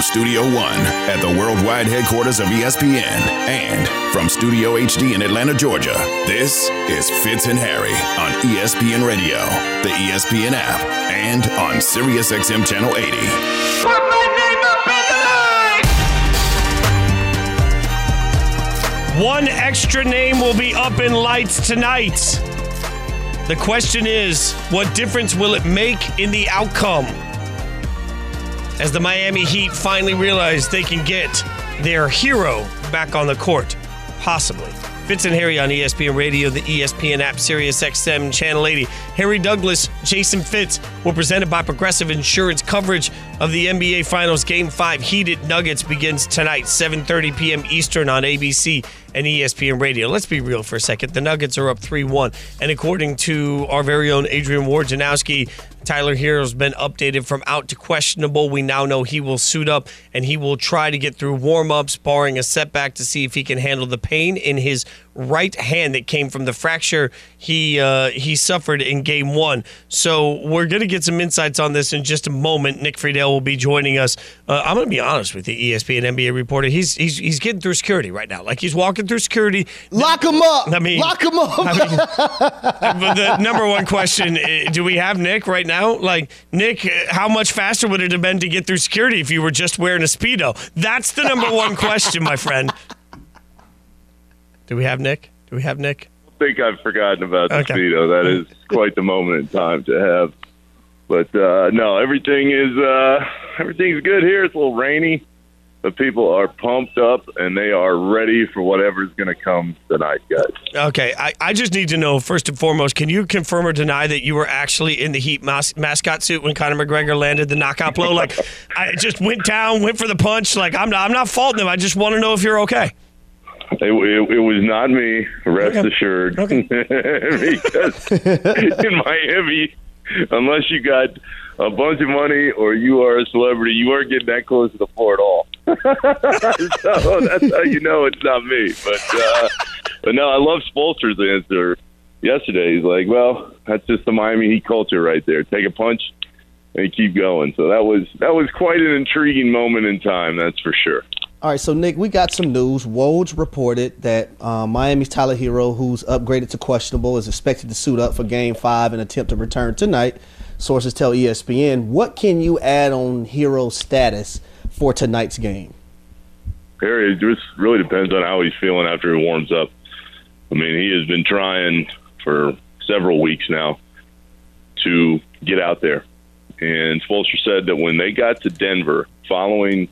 from Studio One at the worldwide headquarters of ESPN and from Studio HD in Atlanta, Georgia, this is Fitz and Harry on ESPN Radio, the ESPN app, and on SiriusXM Channel 80. Put my name up in the lights! One extra name will be up in lights tonight. The question is, what difference will it make in the outcome? As the Miami Heat finally realize they can get their hero back on the court. Possibly. Fitz and Harry on ESPN Radio, the ESPN app, Sirius XM, Channel 80. Harry Douglas, Jason Fitz were presented by Progressive Insurance. Coverage of the NBA Finals Game 5 Heated Nuggets begins tonight, 7.30 p.m. Eastern on ABC and ESPN Radio. Let's be real for a second. The Nuggets are up 3-1. And according to our very own Adrian Wojnarowski, Tyler Herro's been updated from out to questionable. We now know he will suit up and he will try to get through warm-ups, barring a setback to see if he can handle the pain in his right hand that came from the fracture he uh, he suffered in game one. So we're going to get some insights on this in just a moment. Nick Friedell will be joining us. Uh, I'm going to be honest with the ESPN NBA reporter. He's he's he's getting through security right now. Like he's walking through security. Lock him up. I mean, lock him up. I mean, the number one question: uh, Do we have Nick right now? Like Nick, uh, how much faster would it have been to get through security if you were just wearing a speedo? That's the number one question, my friend. Do we have Nick? Do we have Nick? I think I've forgotten about the Okay. speedo. That is quite the moment in time to have. But uh, no, everything is uh, everything's good here. It's a little rainy, but people are pumped up and they are ready for whatever's going to come tonight, guys. Okay, I, I just need to know first and foremost. Can you confirm or deny that you were actually in the Heat mas- mascot suit when Conor McGregor landed the knockout blow? Like, I just went down, went for the punch. Like, I'm not, I'm not faulting him. I just want to know if you're okay. It, it, it was not me, rest Okay. assured. Okay. because in Miami, unless you got a bunch of money or you are a celebrity, you aren't getting that close to the floor at all. so that's how you know it's not me. But uh, but no, I love Spoelstra's answer yesterday. He's like, well, that's just the Miami Heat culture right there. Take a punch and keep going. So that was that was quite an intriguing moment in time, that's for sure. All right, so Nick, we got some news. Woj reported that uh, Miami's Tyler Herro, who's upgraded to questionable, is expected to suit up for Game Five and attempt to return tonight. Sources tell ESPN. What can you add on Herro's status for tonight's game? Harry, it just really depends on how he's feeling after he warms up. I mean, he has been trying for several weeks now to get out there. And Spoelstra said that when they got to Denver following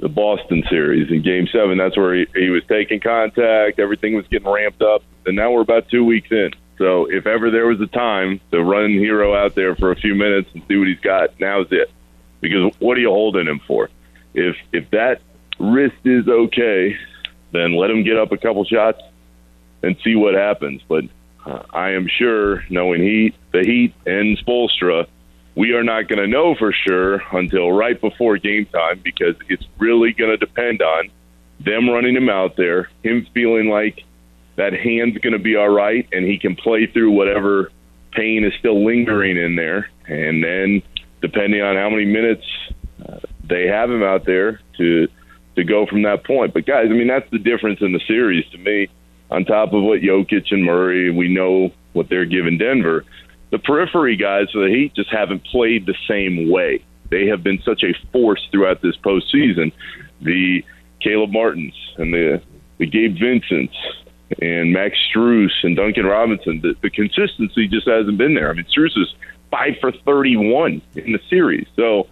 the Boston series in game seven, that's where he, he was taking contact, everything was getting ramped up. And now we're about two weeks in. So if ever there was a time to run Herro out there for a few minutes and see what he's got, now's it. Because what are you holding him for? If if that wrist is okay, then let him get up a couple shots and see what happens. But uh, I am sure, knowing Heat, the Heat, and Spoelstra, we are not going to know for sure until right before game time because it's really going to depend on them running him out there, him feeling like that hand's going to be all right, and he can play through whatever pain is still lingering in there, and then depending on how many minutes uh, they have him out there to to go from that point. But guys, I mean that's the difference in the series to me. On top of what Jokic and Murray, we know what they're giving Denver. The periphery guys for the Heat just haven't played the same way. They have been such a force throughout this postseason. The Caleb Martins and the the Gabe Vincents and Max Strus and Duncan Robinson, the, the consistency just hasn't been there. I mean, Struess is five for 31 in the series. So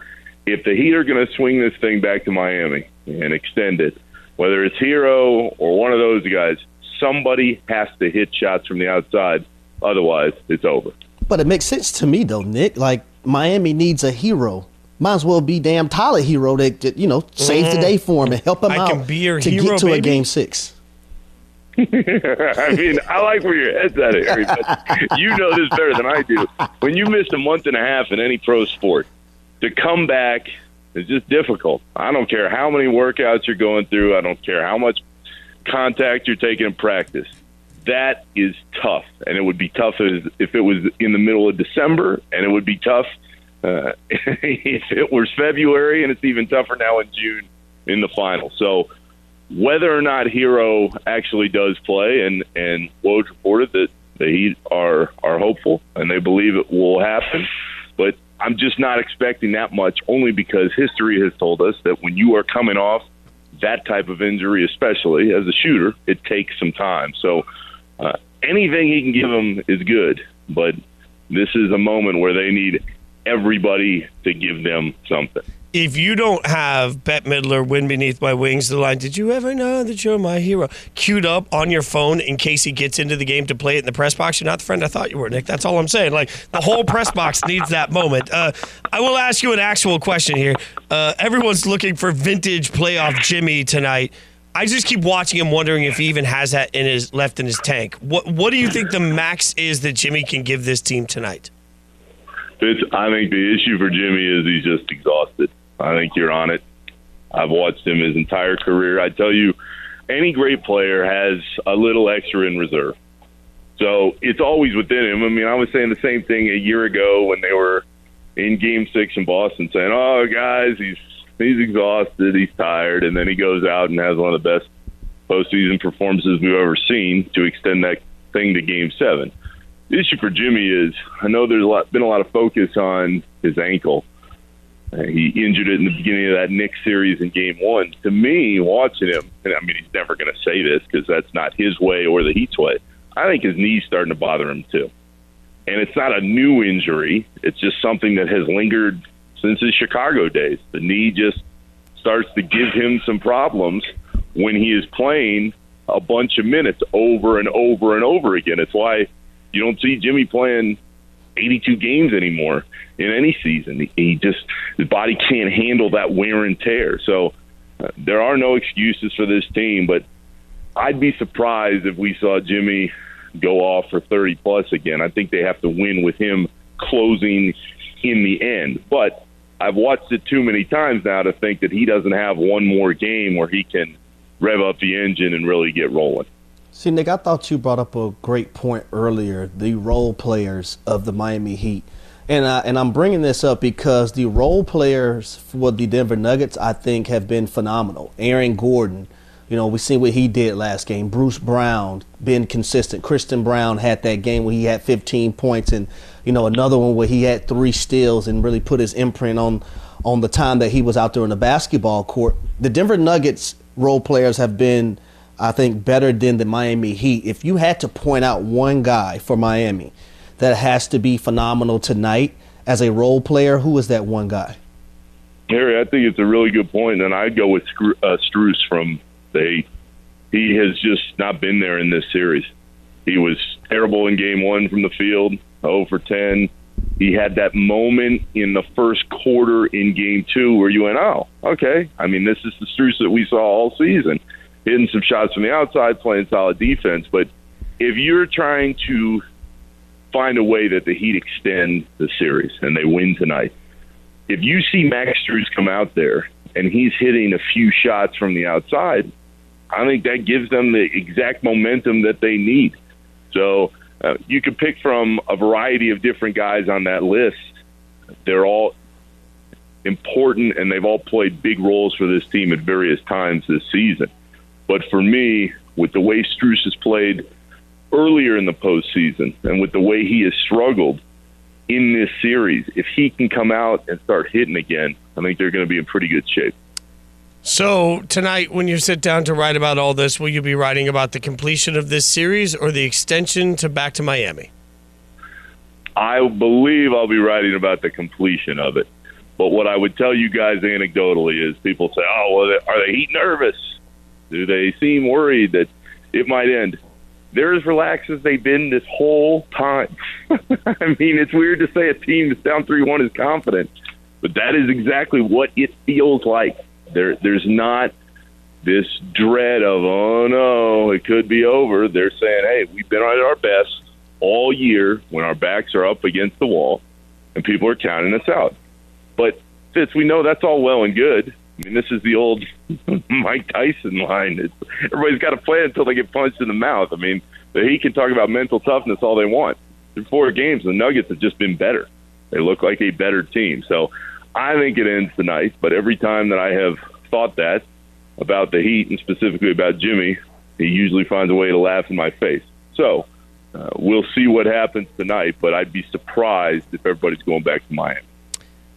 if the Heat are going to swing this thing back to Miami and extend it, whether it's Herro or one of those guys, somebody has to hit shots from the outside. Otherwise, it's over. But it makes sense to me though, Nick. Like Miami needs a hero. Might as well be damn Tyler Herro that, that you know saves the mm-hmm. day for him and help him I out can be your to hero, get to a game six. I mean, I like where your head's at, Harry, but you know this better than I do. When you miss a month and a half in any pro sport, to come back is just difficult. I don't care how many workouts you're going through. I don't care how much contact you're taking in practice. That is tough, and it would be tough as- if it was in the middle of December, and it would be tough uh, if it was February, and it's even tougher now in June in the final. So whether or not Herro actually does play, and and Woj reported that the Heat are are hopeful and they believe it will happen, but I'm just not expecting that much, only because history has told us that when you are coming off that type of injury, especially as a shooter, it takes some time. So uh, anything he can give them is good, but this is a moment where they need everybody to give them something if you don't have Bette Midler, Wind Beneath My Wings, the line, did you ever know that you're my hero, queued up on your phone in case he gets into the game to play it in the press box, you're not the friend I thought you were, Nick. That's all I'm saying. Like, the whole press box needs that moment. Uh, I will ask you an actual question here. Uh, everyone's looking for vintage playoff Jimmy tonight. I just keep watching him, wondering if he even has that in his left in his tank. What What do you think the max is that Jimmy can give this team tonight? It's, I think the issue for Jimmy is he's just exhausted. I think you're on it. I've watched him his entire career. I tell you, any great player has a little extra in reserve. So it's always within him. I mean, I was saying the same thing a year ago when they were in Game Six in Boston, saying, "Oh, guys, he's he's exhausted, he's tired," and then he goes out and has one of the best postseason performances we've ever seen to extend that thing to Game Seven. The issue for Jimmy is, I know there's a lot, been a lot of focus on his ankle uh, he injured it in the beginning of that Knicks series in Game One. To me, watching him, and I mean, he's never going to say this because that's not his way or the Heat's way. I think his knee's starting to bother him too, and it's not a new injury. It's just something that has lingered since his Chicago days. The knee just starts to give him some problems when he is playing a bunch of minutes over and over and over again. It's why you don't see Jimmy playing 82 games anymore in any season. He just his body can't handle that wear and tear. So uh, there are no excuses for this team, but I'd be surprised if we saw Jimmy go off for 30 plus again. I think they have to win with him closing in the end. But I've watched it too many times now to think that he doesn't have one more game where he can rev up the engine and really get rolling. See, Nick, I thought you brought up a great point earlier the role players of the Miami Heat. And, I, and I'm bringing this up because the role players for the Denver Nuggets, I think, have been phenomenal. Aaron Gordon, you know, we seen what he did last game. Bruce Brown, been consistent. Christian Braun had that game where he had 15 points, and you know another one where he had three steals and really put his imprint on on the time that he was out there in the basketball court. The Denver Nuggets role players have been, I think, better than the Miami Heat. If you had to point out one guy for Miami that has to be phenomenal tonight as a role player? Who is that one guy? Harry, I think it's a really good point, and I'd go with uh, Strus from the eight. He has just not been there in this series. He was terrible in game one from the field, 0 for 10. He had that moment in the first quarter in game two where you went, oh, okay. I mean, this is the Strus that we saw all season, hitting some shots from the outside, playing solid defense. But if you're trying to find a way that the Heat extend the series and they win tonight. If you see Max Strus come out there and he's hitting a few shots from the outside, I think that gives them the exact momentum that they need. So uh, you could pick from a variety of different guys on that list. They're all important and they've all played big roles for this team at various times this season. But for me, with the way Strus has played earlier in the postseason, and with the way he has struggled in this series, if he can come out and start hitting again, I think they're going to be in pretty good shape. So tonight, when you sit down to write about all this, will you be writing about the completion of this series or the extension to back to Miami? I believe I'll be writing about the completion of it. But what I would tell you guys anecdotally is people say, "Oh, well, are the Heat nervous? Do they seem worried that it might end?" they're as relaxed as they've been this whole time. I mean, it's weird to say a team that's down three one is confident, but that is exactly what it feels like. There, there's not this dread of oh no, it could be over. They're saying, hey, we've been at our best all year when our backs are up against the wall, and people are counting us out. But Fitz, we know that's all well and good. I mean, this is the old Mike Tyson line. It's, everybody's got to play until they get punched in the mouth. I mean, he can talk about mental toughness all they want. Through four games, the Nuggets have just been better. They look like a better team. So I think it ends tonight. But every time that I have thought that about the Heat and specifically about Jimmy, he usually finds a way to laugh in my face. So uh, we'll see what happens tonight. But I'd be surprised if everybody's going back to Miami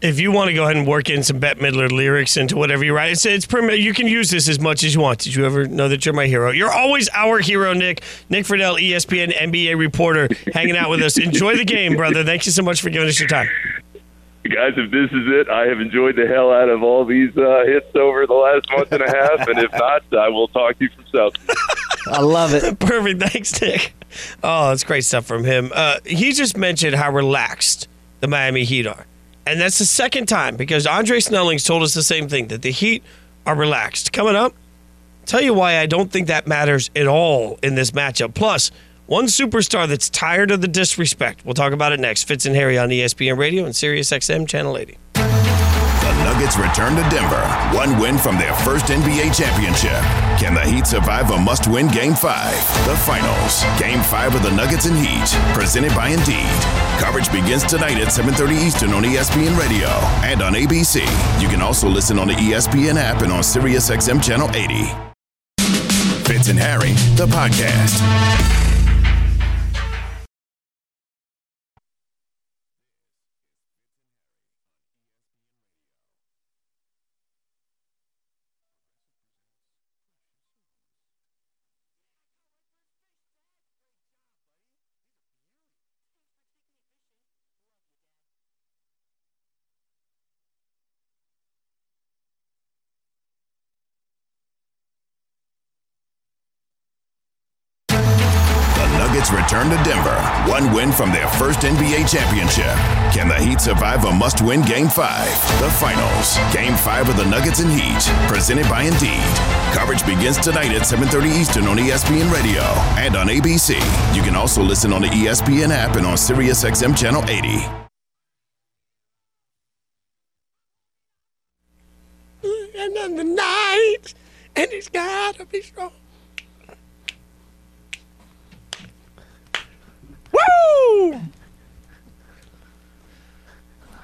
if you want to go ahead and work in some Bette Midler lyrics into whatever you write, it's, it's perm- you can use this as much as you want. Did you ever know that you're my hero? You're always our hero, Nick. Nick Friedell, ESPN NBA reporter, hanging out with us. Enjoy the game, brother. Thank you so much for giving us your time. Guys, if this is it, I have enjoyed the hell out of all these uh, hits over the last month and a half, and if not, I will talk to you from South. I love it. Perfect. Thanks, Nick. Oh, that's great stuff from him. Uh, he just mentioned how relaxed the Miami Heat are. And that's the second time because Andre Snelling's told us the same thing that the Heat are relaxed. Coming up, tell you why I don't think that matters at all in this matchup. Plus, one superstar that's tired of the disrespect. We'll talk about it next. Fitz and Harry on ESPN Radio and Sirius XM Channel 80. The Nuggets return to Denver. One win from their first NBA championship. Can the Heat survive a must win Game 5? The finals. Game 5 of the Nuggets and Heat. Presented by Indeed. Coverage begins tonight at 7.30 Eastern on ESPN Radio and on ABC. You can also listen on the ESPN app and on SiriusXM Channel 80. Fitz and Harry, the podcast. Return to Denver. One win from their first NBA championship. Can the Heat survive a must win Game 5? The finals. Game 5 of the Nuggets and Heat. Presented by Indeed. Coverage begins tonight at 7.30 Eastern on ESPN Radio and on ABC. You can also listen on the ESPN app and on SiriusXM Channel 80. Another night, and it's gotta be strong.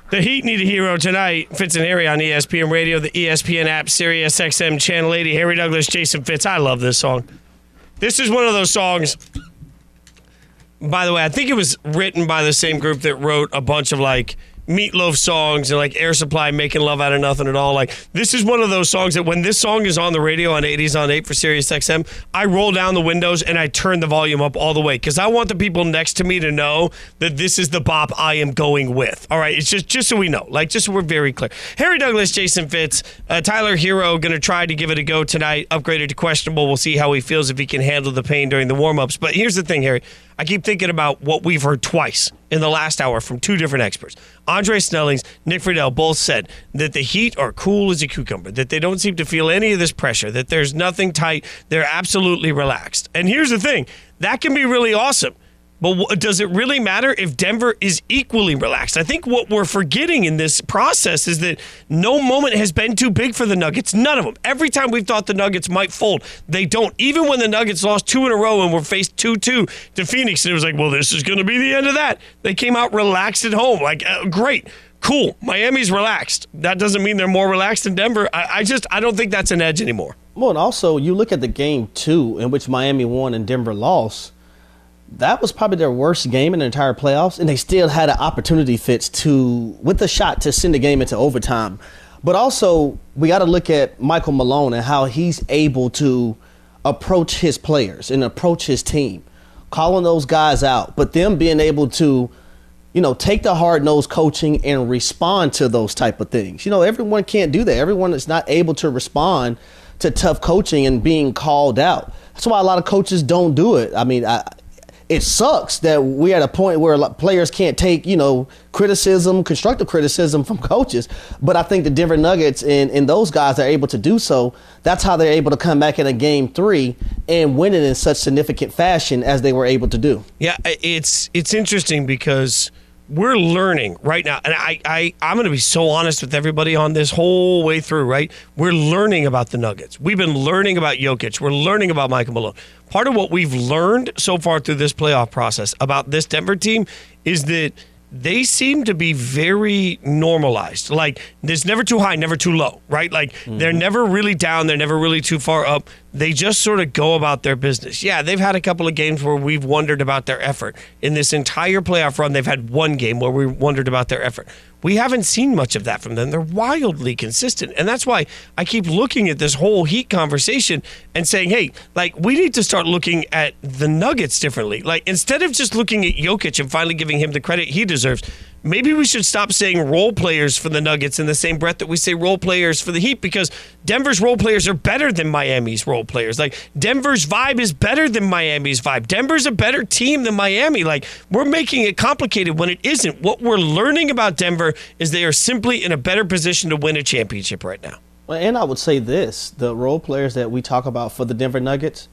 The Heat need a hero tonight. Fitz and Harry on ESPN Radio, the ESPN app, Sirius XM Channel 80. Harry Douglas, Jason Fitz. I love this song. This is one of those songs. By the way, I think it was written by the same group that wrote a bunch of like Meat Loaf songs and like Air Supply making love out of nothing at all. Like this is one of those songs that when this song is on the radio on 80s on 8 for Sirius XM, I roll down the windows and I turn the volume up all the way because I want the people next to me to know that this is the bop I am going with. All right, it's just just so we know, like just so we're very clear. Harry Douglas, Jason Fitz, uh, Tyler Herro to try to give it a go tonight. Upgraded to questionable. We'll see how he feels if he can handle the pain during the warm ups. But here's the thing, Harry. I keep thinking about what we've heard twice in the last hour from two different experts. Andre Snellings, Nick Friedell both said that the Heat are cool as a cucumber, that they don't seem to feel any of this pressure, that there's nothing tight. They're absolutely relaxed. And here's the thing that can be really awesome. But does it really matter if Denver is equally relaxed? I think what we're forgetting in this process is that no moment has been too big for the Nuggets. None of them. Every time we've thought the Nuggets might fold, they don't. Even when the Nuggets lost two in a row and were faced 2 2 to Phoenix, and it was like, well, this is going to be the end of that. They came out relaxed at home. Like, uh, great. Cool. Miami's relaxed. That doesn't mean they're more relaxed than Denver. I, I just, I don't think that's an edge anymore. Well, and also, you look at the game two in which Miami won and Denver lost that was probably their worst game in the entire playoffs, and they still had an opportunity Fitz to with the shot to send the game into overtime. But also, we got to look at Michael Malone and how he's able to approach his players and approach his team, calling those guys out, but them being able to, you know, take the hard nosed coaching and respond to those type of things. You know, everyone can't do that. Everyone is not able to respond to tough coaching and being called out. That's why a lot of coaches don't do it. I mean, I, it sucks that we're at a point where players can't take, you know, criticism, constructive criticism from coaches. But I think the Denver Nuggets and, and those guys are able to do so. That's how they're able to come back in a game three and win it in such significant fashion as they were able to do. Yeah, it's it's interesting because – we're learning right now, and I, I I'm going to be so honest with everybody on this whole way through. Right, we're learning about the Nuggets. We've been learning about Jokic. We're learning about Michael Malone. Part of what we've learned so far through this playoff process about this Denver team is that they seem to be very normalized. Like there's never too high, never too low, right? Like they're mm-hmm. never really down, they're never really too far up. They just sort of go about their business. Yeah, they've had a couple of games where we've wondered about their effort. In this entire playoff run, they've had one game where we wondered about their effort. We haven't seen much of that from them. They're wildly consistent. And that's why I keep looking at this whole Heat conversation and saying, hey, like, we need to start looking at the Nuggets differently. Like, instead of just looking at Jokic and finally giving him the credit he deserves, maybe we should stop saying role players for the Nuggets in the same breath that we say role players for the Heat because Denver's role players are better than Miami's role players. Like Denver's vibe is better than Miami's vibe. Denver's a better team than Miami. Like we're making it complicated when it isn't. What we're learning about Denver is they are simply in a better position to win a championship right now. Well, and I would say this: the role players that we talk about for the Denver Nuggets,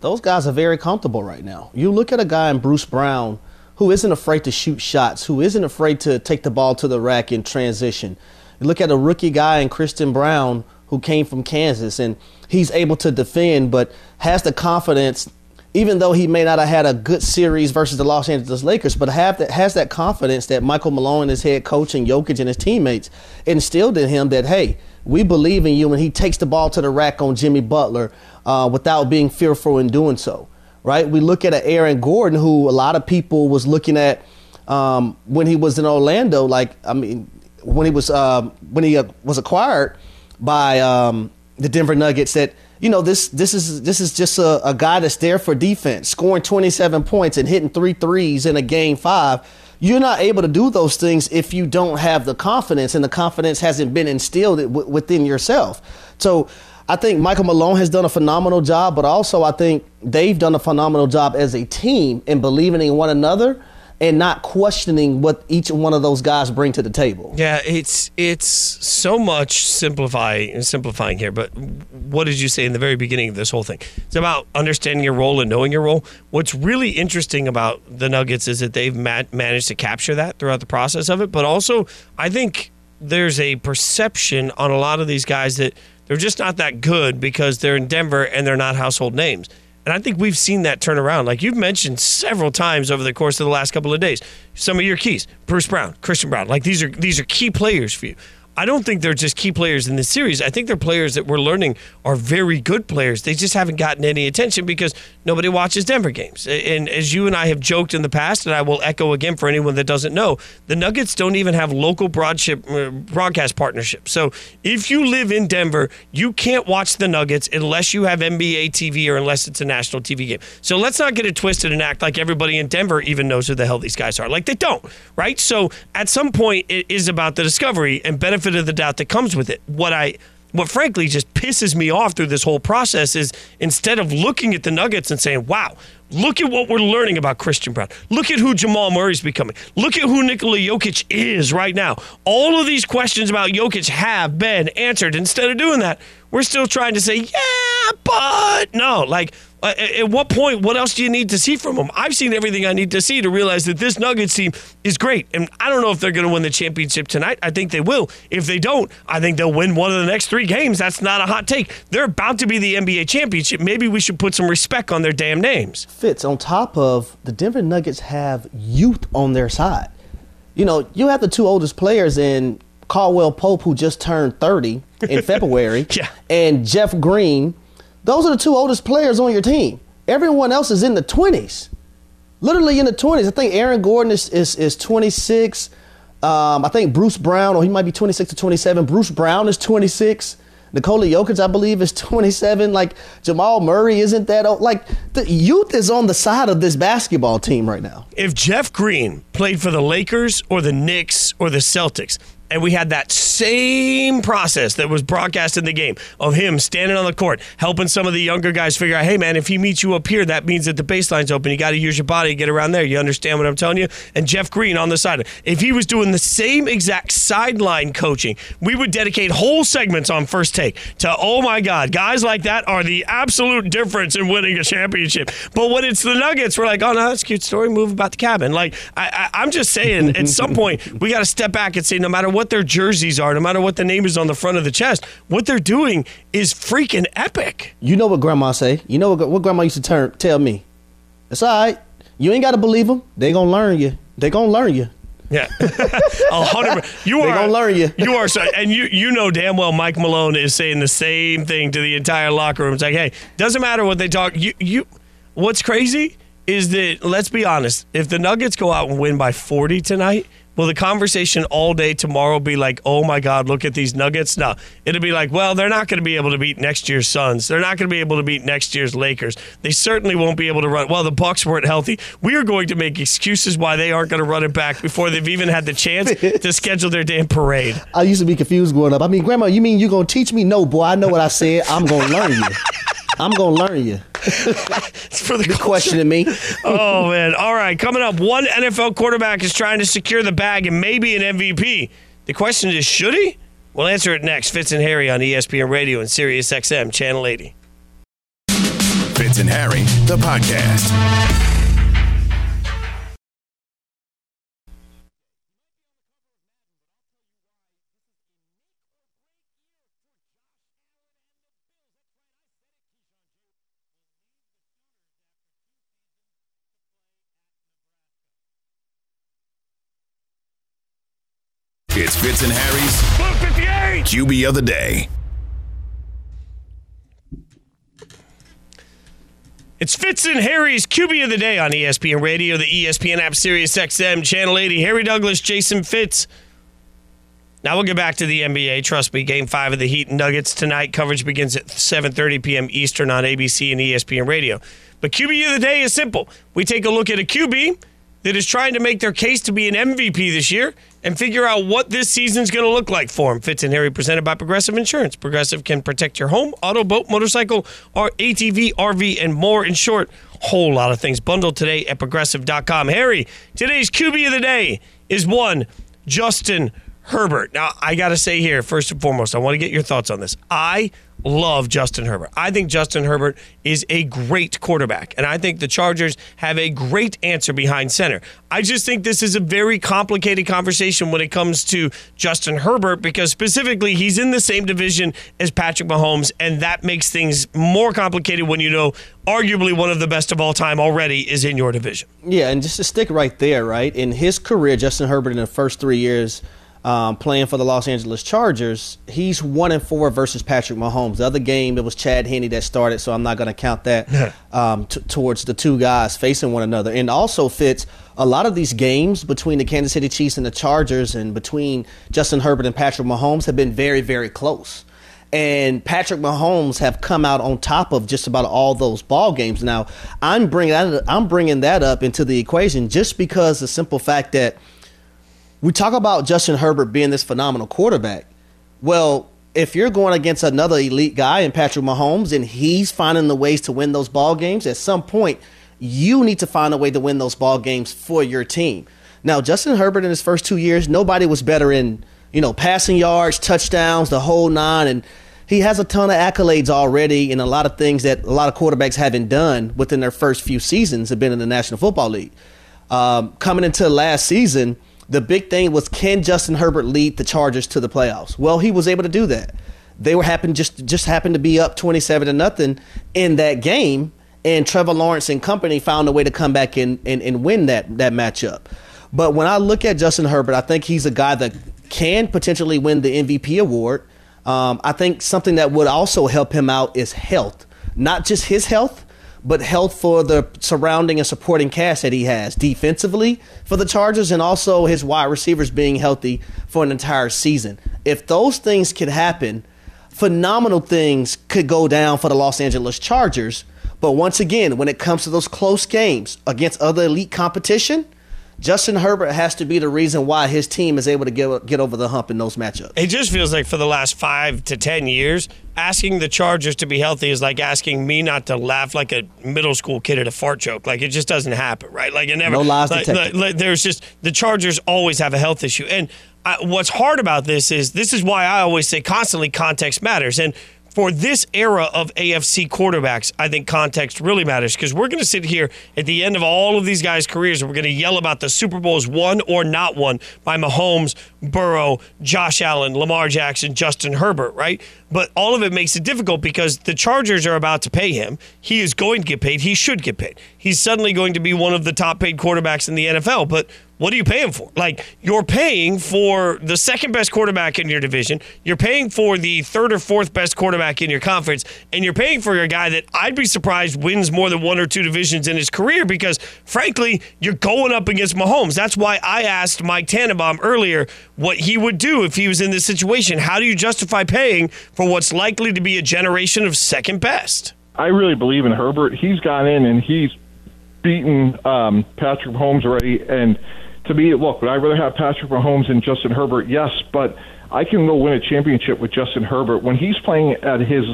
those guys are very comfortable right now. You look at a guy in Bruce Brown who isn't afraid to shoot shots, who isn't afraid to take the ball to the rack in transition. You look at a rookie guy in Christian Braun who came from Kansas and he's able to defend, but has the confidence, even though he may not have had a good series versus the Los Angeles Lakers, but have that has that confidence that Michael Malone, his head coach, and Jokic and his teammates instilled in him that hey, we believe in you, and he takes the ball to the rack on Jimmy Butler uh, without being fearful in doing so right? We look at an Aaron Gordon who a lot of people was looking at um, when he was in Orlando. Like, I mean, when he was uh, when he uh, was acquired by um, the Denver Nuggets, that you know this this is this is just a, a guy that's there for defense, scoring 27 points and hitting three threes in a game five. You're not able to do those things if you don't have the confidence, and the confidence hasn't been instilled within yourself. So I think Michael Malone has done a phenomenal job, but also I think they've done a phenomenal job as a team in believing in one another and not questioning what each one of those guys bring to the table. Yeah, it's it's so much simplifying simplifying here. But what did you say in the very beginning of this whole thing? It's about understanding your role and knowing your role. What's really interesting about the Nuggets is that they've ma- managed to capture that throughout the process of it. But also, I think there's a perception on a lot of these guys that they're just not that good because they're in Denver and they're not household names. And I think we've seen that turn around. Like you've mentioned several times over the course of the last couple of days, some of your keys, Bruce Brown, Christian Braun, like these are these are key players for you. I don't think they're just key players in this series. I think they're players that we're learning are very good players. They just haven't gotten any attention because nobody watches Denver games. And as you and I have joked in the past, and I will echo again for anyone that doesn't know, the Nuggets don't even have local uh, broadcast partnerships. So if you live in Denver, you can't watch the Nuggets unless you have NBA TV or unless it's a national TV game. So let's not get it twisted and act like everybody in Denver even knows who the hell these guys are. Like they don't, right? So at some point, it is about the discovery and benefit benefit of the doubt that comes with it. What I what frankly just pisses me off through this whole process is instead of looking at the Nuggets and saying, wow, look at what we're learning about Christian Braun. Look at who Jamal Murray's becoming. Look at who Nikola Jokic is right now. All of these questions about Jokic have been answered. Instead of doing that, we're still trying to say, yeah, but no. Like, Uh, at what point, what else do you need to see from them? I've seen everything I need to see to realize that this Nuggets team is great. And I don't know if they're going to win the championship tonight. I think they will. If they don't, I think they'll win one of the next three games. That's not a hot take. They're about to be the NBA championship. Maybe we should put some respect on their damn names. Fitz, on top of the Denver Nuggets have youth on their side. You know, you have the two oldest players in Caldwell Pope, who just turned 30 in February, yeah. and Jeff Green those are the two oldest players on your team. Everyone else is in the 20s. Literally in the 20s. I think Aaron Gordon is, is, is 26. Um, I think Bruce Brown, or he might be 26 to 27. Bruce Brown is 26. Nikola Jokic, I believe, is 27. Like Jamal Murray isn't that old. Like the youth is on the side of this basketball team right now. If Jeff Green played for the Lakers or the Knicks or the Celtics, and we had that same process that was broadcast in the game of him standing on the court, helping some of the younger guys figure out, hey, man, if he meets you up here, that means that the baseline's open. You got to use your body to get around there. You understand what I'm telling you? And Jeff Green on the side. If he was doing the same exact sideline coaching, we would dedicate whole segments on first take to, oh my God, guys like that are the absolute difference in winning a championship. But when it's the Nuggets, we're like, oh, no, that's a cute story. Move about the cabin. Like, I, I, I'm just saying, at some point, we got to step back and say, no matter what what their jerseys are, no matter what the name is on the front of the chest, what they're doing is freaking epic. You know what grandma say? You know what, what grandma used to turn, tell me? It's all right. You ain't got to believe them. They to learn you. They to learn you. Yeah, a hundred. You They are gonna learn you. You are, and you you know damn well Mike Malone is saying the same thing to the entire locker room. It's like, hey, doesn't matter what they talk. You you. What's crazy is that let's be honest. If the Nuggets go out and win by forty tonight. Will the conversation all day tomorrow be like, oh my God, look at these Nuggets? No. It'll be like, well, they're not going to be able to beat next year's Suns. They're not going to be able to beat next year's Lakers. They certainly won't be able to run. Well, the Bucks weren't healthy. We are going to make excuses why they aren't going to run it back before they've even had the chance to schedule their damn parade. I used to be confused growing up. I mean, Grandma, you mean you're gonna teach me? No, boy. I know what I said. I'm gonna learn you. I'm gonna learn you. It's for the You questioning me? oh man! All right, coming up, one NFL quarterback is trying to secure the bag and maybe an MVP. The question is, should he? We'll answer it next. Fitz and Harry on ESPN Radio and Sirius XM Channel 80. Fitz and Harry, the podcast. It's Fitz and Harry's Blue 58. QB of the day. It's Fitz and Harry's QB of the day on ESPN Radio, the ESPN app, Sirius XM Channel 80. Harry Douglas, Jason Fitz. Now we'll get back to the NBA. Trust me, Game Five of the Heat and Nuggets tonight. Coverage begins at 7:30 p.m. Eastern on ABC and ESPN Radio. But QB of the day is simple. We take a look at a QB that is trying to make their case to be an MVP this year and figure out what this season's going to look like for him. Fitz and Harry presented by Progressive Insurance. Progressive can protect your home, auto, boat, motorcycle, or ATV, RV, and more. In short, whole lot of things bundled today at progressive.com. Harry, today's QB of the day is one Justin Herbert. Now, I got to say here, first and foremost, I want to get your thoughts on this. I love Justin Herbert. I think Justin Herbert is a great quarterback, and I think the Chargers have a great answer behind center. I just think this is a very complicated conversation when it comes to Justin Herbert because specifically he's in the same division as Patrick Mahomes, and that makes things more complicated when you know arguably one of the best of all time already is in your division. Yeah, and just to stick right there, right? In his career, Justin Herbert in the first three years um, playing for the Los Angeles Chargers, he's one and four versus Patrick Mahomes. The other game, it was Chad Henne that started, so I'm not going to count that um, t- towards the two guys facing one another. And also Fitz a lot of these games between the Kansas City Chiefs and the Chargers, and between Justin Herbert and Patrick Mahomes, have been very, very close and Patrick Mahomes have come out on top of just about all those ball games. Now, I'm bringing that I'm bringing that up into the equation just because the simple fact that we talk about Justin Herbert being this phenomenal quarterback. Well, if you're going against another elite guy in Patrick Mahomes and he's finding the ways to win those ball games, at some point you need to find a way to win those ball games for your team. Now, Justin Herbert in his first two years, nobody was better in you know passing yards, touchdowns, the whole nine, and he has a ton of accolades already and a lot of things that a lot of quarterbacks haven't done within their first few seasons have been in the National Football League. Um, coming into last season, the big thing was can Justin Herbert lead the Chargers to the playoffs? Well, he was able to do that. They were happen just just happened to be up twenty seven to nothing in that game, and Trevor Lawrence and company found a way to come back and, and, and win that that matchup. But when I look at Justin Herbert, I think he's a guy that can potentially win the MVP award. Um, I think something that would also help him out is health, not just his health, but health for the surrounding and supporting cast that he has defensively for the Chargers and also his wide receivers being healthy for an entire season. If those things could happen, phenomenal things could go down for the Los Angeles Chargers. But once again, when it comes to those close games against other elite competition, Justin Herbert has to be the reason why his team is able to get, get over the hump in those matchups. It just feels like for the last five to ten years, asking the Chargers to be healthy is like asking me not to laugh like a middle school kid at a fart joke. Like it just doesn't happen, right? Like it never. No lies like, detected. like- like, there's just the Chargers always have a health issue, and I, what's hard about this is this is why I always say constantly context matters, and. For this era of AFC quarterbacks, I think context really matters because we're going to sit here at the end of all of these guys' careers and we're going to yell about the Super Bowls won or not won by Mahomes, Burrow, Josh Allen, Lamar Jackson, Justin Herbert, right? But all of it makes it difficult because the Chargers are about to pay him. He is going to get paid. He should get paid. He's suddenly going to be one of the top paid quarterbacks in the NFL. But what are you paying for? Like, you're paying for the second best quarterback in your division. You're paying for the third or fourth best quarterback in your conference. And you're paying for a guy that I'd be surprised wins more than one or two divisions in his career because, frankly, you're going up against Mahomes. That's why I asked Mike Tannenbaum earlier what he would do if he was in this situation. How do you justify paying for what's likely to be a generation of second best? I really believe in Herbert. He's gone in and he's beaten um, Patrick Mahomes already. And to me, look, would I rather have Patrick Mahomes than Justin Herbert? Yes, but I can go win a championship with Justin Herbert when he's playing at his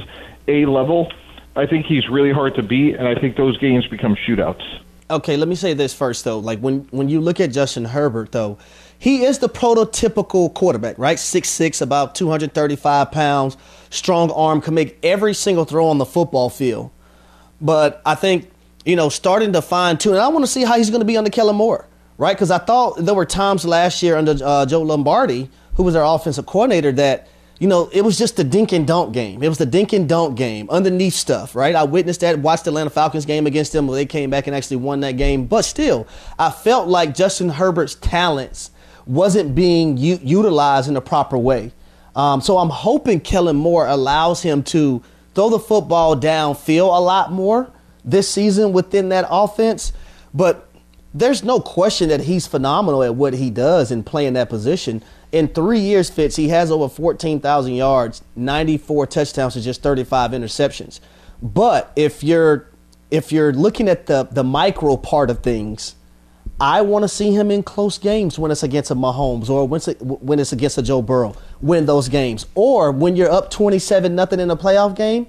A level. I think he's really hard to beat, and I think those games become shootouts. Okay, let me say this first though. Like when when you look at Justin Herbert though, he is the prototypical quarterback, right? Six six, about two hundred thirty five pounds, strong arm, can make every single throw on the football field. But I think you know starting to fine tune. And I want to see how he's going to be under Kellen Moore, right? Because I thought there were times last year under uh, Joe Lombardi, who was our offensive coordinator, that you know, it was just the dink and dunk game. It was the dink and dunk game, underneath stuff, right? I witnessed that, watched the Atlanta Falcons game against them where they came back and actually won that game. But still, I felt like Justin Herbert's talents wasn't being u- utilized in a proper way. Um, so I'm hoping Kellen Moore allows him to throw the football downfield a lot more this season within that offense. But there's no question that he's phenomenal at what he does in playing that position in three years, Fitz, he has over 14,000 yards, 94 touchdowns, and just 35 interceptions. But if you're if you're looking at the the micro part of things, I want to see him in close games when it's against a Mahomes or when it's, against a Joe Burrow. Win those games, or when you're up 27 nothing in a playoff game.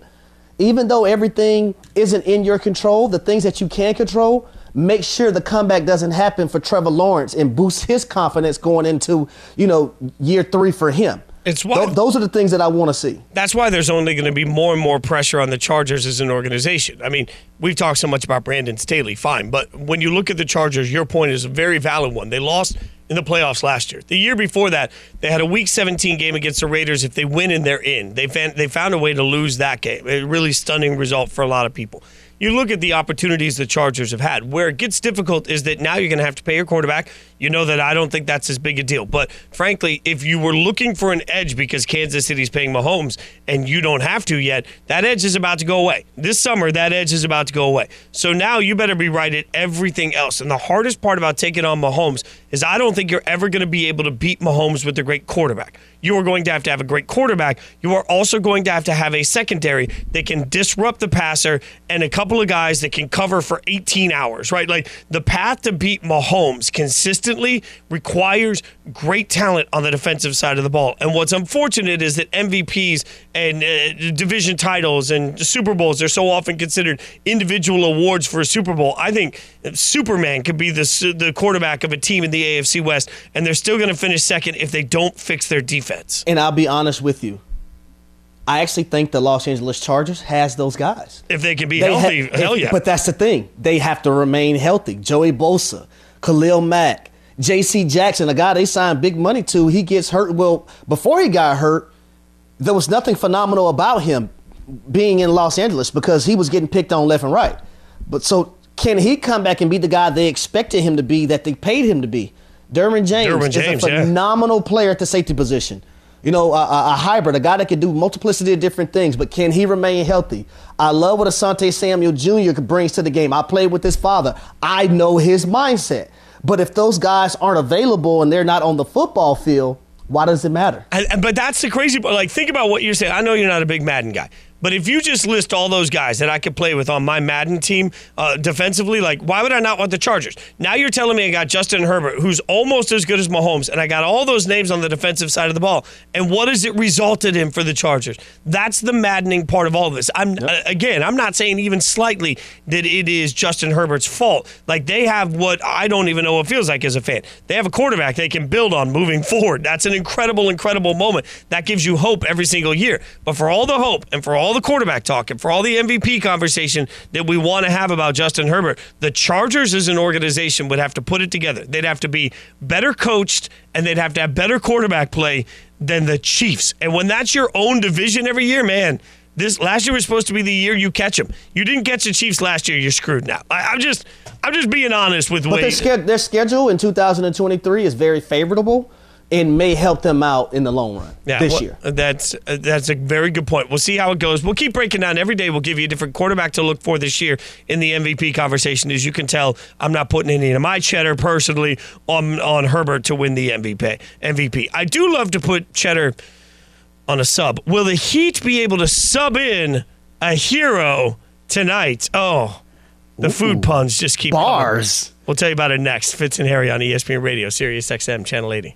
Even though everything isn't in your control, the things that you can control, make sure the comeback doesn't happen for Trevor Lawrence and boost his confidence going into, you know, year three for him. It's why Th- those are the things that I want to see. That's why there's only going to be more and more pressure on the Chargers as an organization. I mean, we've talked so much about Brandon Staley, fine, but when you look at the Chargers, your point is a very valid one. They lost in the playoffs last year. The year before that, they had a Week 17 game against the Raiders. If they win and they're in, they found, they found a way to lose that game. A really stunning result for a lot of people you look at the opportunities the Chargers have had. Where it gets difficult is that now you're going to have to pay your quarterback. You know that I don't think that's as big a deal. But frankly, if you were looking for an edge because Kansas City's paying Mahomes and you don't have to yet, that edge is about to go away. This summer, that edge is about to go away. So now you better be right at everything else. And the hardest part about taking on Mahomes is I don't think you're ever going to be able to beat Mahomes with a great quarterback you are going to have to have a great quarterback. You are also going to have to have a secondary that can disrupt the passer and a couple of guys that can cover for 18 hours, right? Like the path to beat Mahomes consistently requires great talent on the defensive side of the ball. And what's unfortunate is that MVPs and uh, division titles and Super Bowls are so often considered individual awards for a Super Bowl. I think Superman could be the the quarterback of a team in the AFC West, and they're still going to finish second if they don't fix their defense. And I'll be honest with you. I actually think the Los Angeles Chargers has those guys. If they can be they healthy, ha- hell yeah. But that's the thing. They have to remain healthy. Joey Bosa, Khalil Mack, J.C. Jackson, a guy they signed big money to, he gets hurt. Well, before he got hurt, there was nothing phenomenal about him being in Los Angeles because he was getting picked on left and right. But so can he come back and be the guy they expected him to be, that they paid him to be? Derwin James, Derwin James is a phenomenal yeah. player at the safety position. You know, a, a, hybrid, a guy that can do multiplicity of different things, but can he remain healthy? I love what Asante Samuel Jr. brings to the game. I played with his father. I know his mindset. But if those guys aren't available and they're not on the football field, why does it matter? But that's the crazy part. Like, think about what you're saying. I know you're not a big Madden guy, but if you just list all those guys that I could play with on my Madden team uh, defensively, like why would I not want the Chargers? Now you're telling me I got Justin Herbert, who's almost as good as Mahomes, and I got all those names on the defensive side of the ball. And what has it resulted in for the Chargers? That's the maddening part of all of this. I'm yep. uh, again, I'm not saying even slightly that it is Justin Herbert's fault. Like they have what I don't even know what feels like as a fan. They have a quarterback they can build on moving forward. That's an incredible, incredible moment. That gives you hope every single year. But for all the hope and for all all the quarterback talk and for all the MVP conversation that we want to have about Justin Herbert, the Chargers as an organization would have to put it together. They'd have to be better coached and they'd have to have better quarterback play than the Chiefs. And when that's your own division every year, man, This last year was supposed to be the year you catch them. You didn't catch the Chiefs last year. You're screwed now. I, I'm just, I'm just being honest with But what their, their schedule in 2023 is very favorable and may help them out in the long run this well, year. That's uh, that's a very good point. We'll see how it goes. We'll keep breaking down every day. We'll give you a different quarterback to look for this year in the MVP conversation. As you can tell, I'm not putting any of my cheddar personally on on Herbert to win the MVP. MVP. I do love to put cheddar on a sub. Will the Heat be able to sub in a hero tonight? Oh, the food puns just keep coming. Bars. We'll tell you about it next. Fitz and Harry on ESPN Radio, Sirius XM, Channel 80.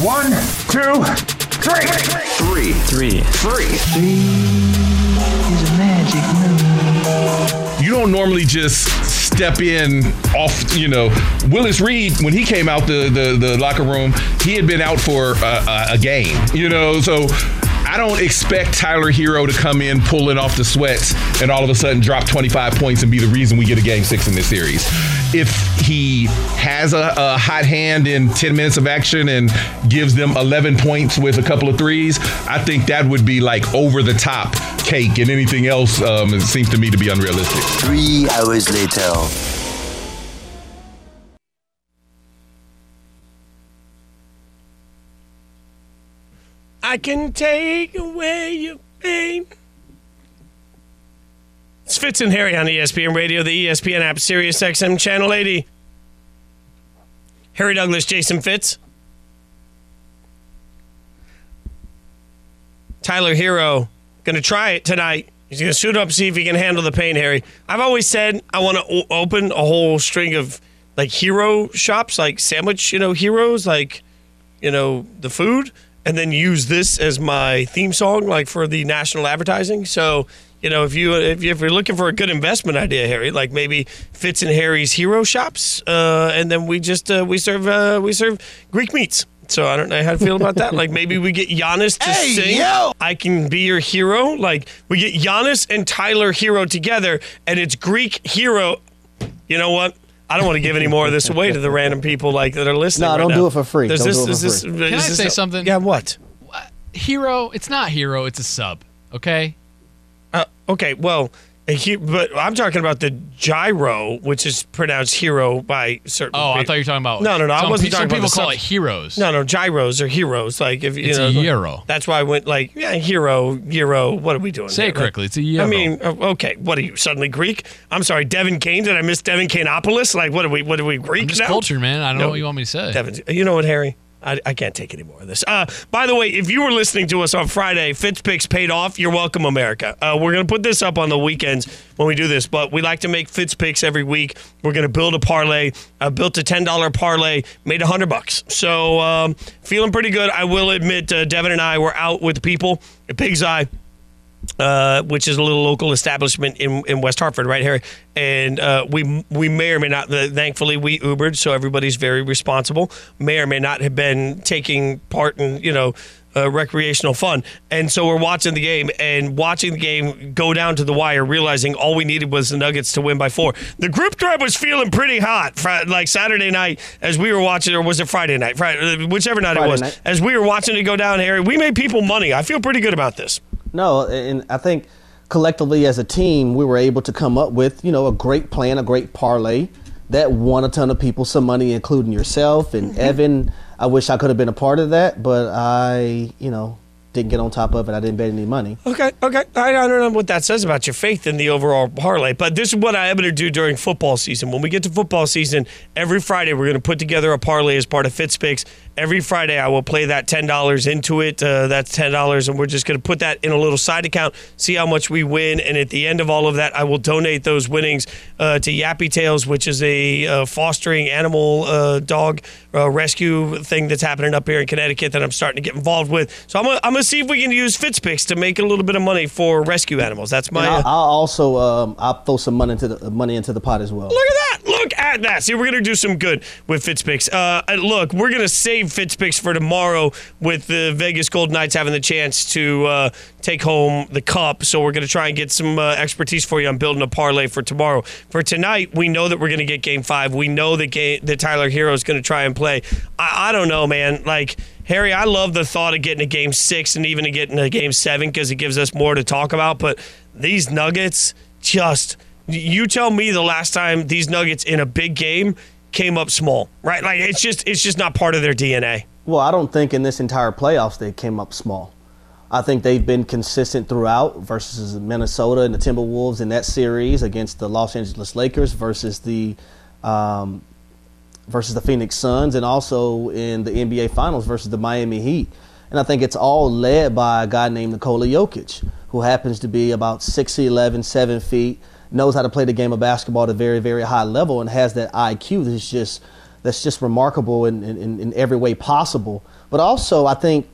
One, two, three. Three. Three. Three. you don't normally just step in off, you know, Willis Reed, when he came out the, the, the locker room, he had been out for a, a, a game, you know, so I don't expect Tyler Herro to come in pulling off the sweats and all of a sudden drop 25 points and be the reason we get a game six in this series. If he has a, a hot hand in 10 minutes of action and gives them 11 points with a couple of threes, I think that would be like over the top cake, and anything else um, it seems to me to be unrealistic. Three hours later. I can take away your pain. Fitz and Harry on ESPN Radio, the ESPN app, Sirius XM Channel 80. Harry Douglas, Jason Fitz. Tyler Herro going to try it tonight. He's going to suit up, see if he can handle the pain, Harry. I've always said I want to o- open a whole string of like hero shops, like sandwich, you know, heroes, like you know, the food and then use this as my theme song, like for the national advertising. So, you know, if you if, you, if you're looking for a good investment idea, Harry, like maybe Fitz and Harry's Hero Shops, uh, and then we just uh, we serve uh, we serve Greek meats. So I don't know how to feel about that. Like maybe we get Giannis to Hey, sing. yo! I can be your hero. Like we get Giannis and Tyler Herro together, and it's Greek Hero. You know what? I don't want to give any more of this away to the random people like that are listening. No, right don't now. do it for free. Does Don't this, do it for is this, free. is Can I this say a- something? Yeah, what? Hero, it's not hero, it's a sub. Okay? Okay, well, he, but I'm talking about the gyro, which is pronounced hero by certain. Oh, I people. thought you were talking about. No, no, no. I Some, wasn't some talking people about call it heroes. No, no, gyros are heroes. Like if you It's know, a gyro. That's why I went like, yeah, hero, gyro. What are we doing? Say here? it correctly. It's a gyro. I mean, uh, okay. What are you suddenly Greek? I'm sorry, Devin Kane. Did I miss Devin Kaneopoulos? Like, what are we? What are we Greek now? cultured, man. I don't No. know what you want me to say. Devin, you know what, Harry? I, I can't take any more of this. Uh, by the way, if you were listening to us on Friday, FitzPicks paid off. You're welcome, America. Uh, we're going to put this up on the weekends when we do this, but we like to make FitzPicks every week. We're going to build a parlay. I built a $10 parlay, made 100 bucks. So um, feeling pretty good. I will admit, uh, Devin and I were out with people at Pig's Eye uh, which is a little local establishment in, in West Hartford, right here. And uh, we we may or may not. uh, Thankfully, we Ubered, so everybody's very responsible. May or may not have been taking part in you know. Uh, recreational fun, and so we're watching the game and watching the game go down to the wire, realizing all we needed was the Nuggets to win by four. The group drive was feeling pretty hot, like Saturday night as we were watching, or was it Friday night? Friday, whichever night it was. night. As we were watching it go down, Harry, we made people money. I feel pretty good about this. No, and I think collectively as a team, we were able to come up with, you know, a great plan, a great parlay that won a ton of people some money, including yourself and Mm-hmm. Evan. I wish I could have been a part of that, but I, you know, didn't get on top of it. I didn't bet any money. Okay, okay. I, I don't know what that says about your faith in the overall parlay, but this is what I am going to do during football season. When we get to football season, every Friday we're going to put together a parlay as part of FitzPicks, Every Friday, I will play that $10 into it. Uh, that's $10, and we're just going to put that in a little side account, see how much we win. And at the end of all of that, I will donate those winnings uh, to Yappy Tails, which is a uh, fostering animal uh, dog uh, rescue thing that's happening up here in Connecticut that I'm starting to get involved with. So I'm going I'm to see if we can use FitzPix to make a little bit of money for rescue animals. That's my. I'll, uh, I'll also um, I'll throw some money into the money into the pot as well. Look at that. Look at that. See, we're going to do some good with FitzPix. Uh, look, we're going to save FitzPix for tomorrow with the Vegas Golden Knights having the chance to uh, take home the cup. So we're going to try and get some uh, expertise for you on building a parlay for tomorrow. For tonight, we know that we're going to get game five. We know that, game, that Tyler Herro is going to try and play. I, I don't know, man. Like, Harry, I love the thought of getting a game six and even getting a game seven because it gives us more to talk about. But these Nuggets just you tell me the last time these Nuggets in a big game came up small, right? Like it's just it's just not part of their DNA. Well, I don't think in this entire playoffs they came up small. I think they've been consistent throughout versus Minnesota and the Timberwolves in that series against the Los Angeles Lakers versus the um, versus the Phoenix Suns and also in the NBA Finals versus the Miami Heat. And I think it's all led by a guy named Nikola Jokic, who happens to be about 6'11", 7 feet, knows how to play the game of basketball at a very, very high level and has that IQ that's just that's just remarkable in, in, in every way possible. But also, I think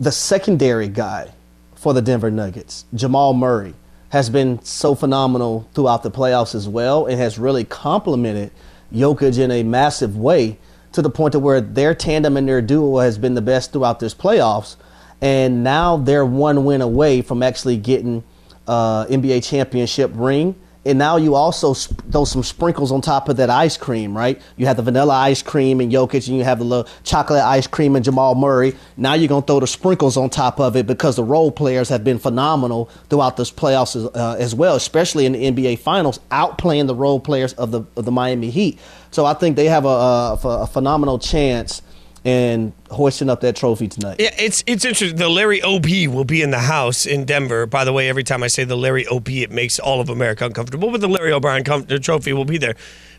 the secondary guy for the Denver Nuggets, Jamal Murray, has been so phenomenal throughout the playoffs as well and has really complemented Jokic in a massive way to the point to where their tandem and their duo has been the best throughout this playoffs. And now they're one win away from actually getting uh, NBA championship ring. And now you also sp- throw some sprinkles on top of that ice cream, right? You have the vanilla ice cream and Jokic, and you have the little chocolate ice cream and Jamal Murray. Now you're gonna throw the sprinkles on top of it because the role players have been phenomenal throughout this playoffs as, uh, as well, especially in the NBA Finals, outplaying the role players of the of the Miami Heat. So I think they have a, a, a phenomenal chance and hoisting up that trophy tonight. Yeah, it's it's interesting. The Larry OB will be in the house in Denver. By the way, every time I say the Larry OB, it makes all of America uncomfortable. But the Larry O'Brien com- the trophy will be there.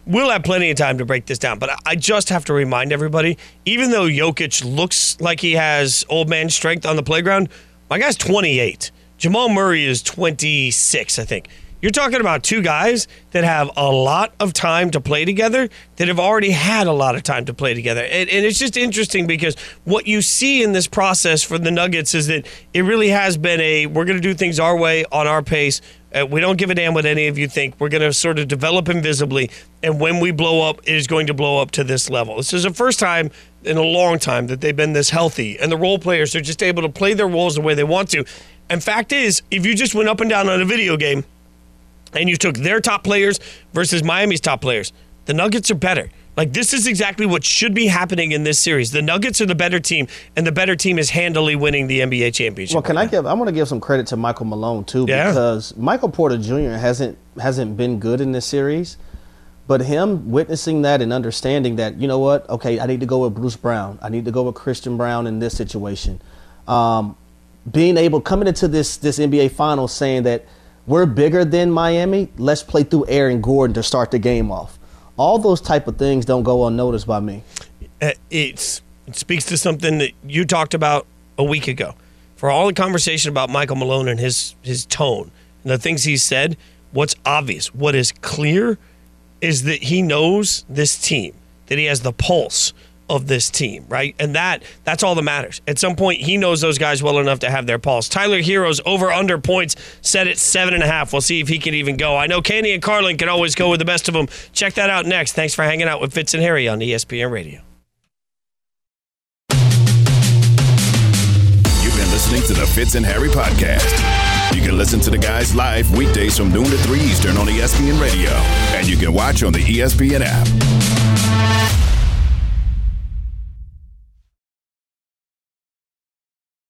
We'll have plenty of time to break this down. But I just have to remind everybody, even though Jokic looks like he has old man strength on the playground, my guy's 28. Jamal Murray is 26, I think. You're talking about two guys that have a lot of time to play together, that have already had a lot of time to play together. And, and, it's just interesting because what you see in this process for the Nuggets is that it really has been a we're going to do things our way on our pace. Uh, we don't give a damn what any of you think. We're going to sort of develop invisibly. And when we blow up, it is going to blow up to this level. This is the first time in a long time that they've been this healthy. And the role players are just able to play their roles the way they want to. And fact is, if you just went up and down on a video game, and you took their top players versus Miami's top players, the Nuggets are better. Like this is exactly what should be happening in this series. The Nuggets are the better team, and the better team is handily winning the NBA championship. Well, can I give? I want to give some credit to Michael Malone too, Yeah. because Michael Porter Jr. hasn't hasn't been good in this series, but him witnessing that and understanding that, you know what? Okay, I need to go with Bruce Brown. I need to go with Christian Braun in this situation. Um, being able coming into this this NBA Finals saying that we're bigger than Miami. Let's play through Aaron Gordon to start the game off. All those type of things don't go unnoticed by me. Uh, it's it speaks to something that you talked about a week ago. For all the conversation about Michael Malone and his his tone and the things he said, what's obvious, what is clear, is that he knows this team, that he has the pulse of this team, right? And that that's all that matters. At some point, he knows those guys well enough to have their pulse. Tyler Herro's over under points set at seven and a half. We'll see if he can even go. I know Canty and Carlin can always go with the best of them. Check that out next. Thanks for hanging out with Fitz and Harry on ESPN Radio. You've been listening to the Fitz and Harry podcast. You can listen to the guys live weekdays from noon to 3 Eastern on ESPN Radio. And you can watch on the ESPN app.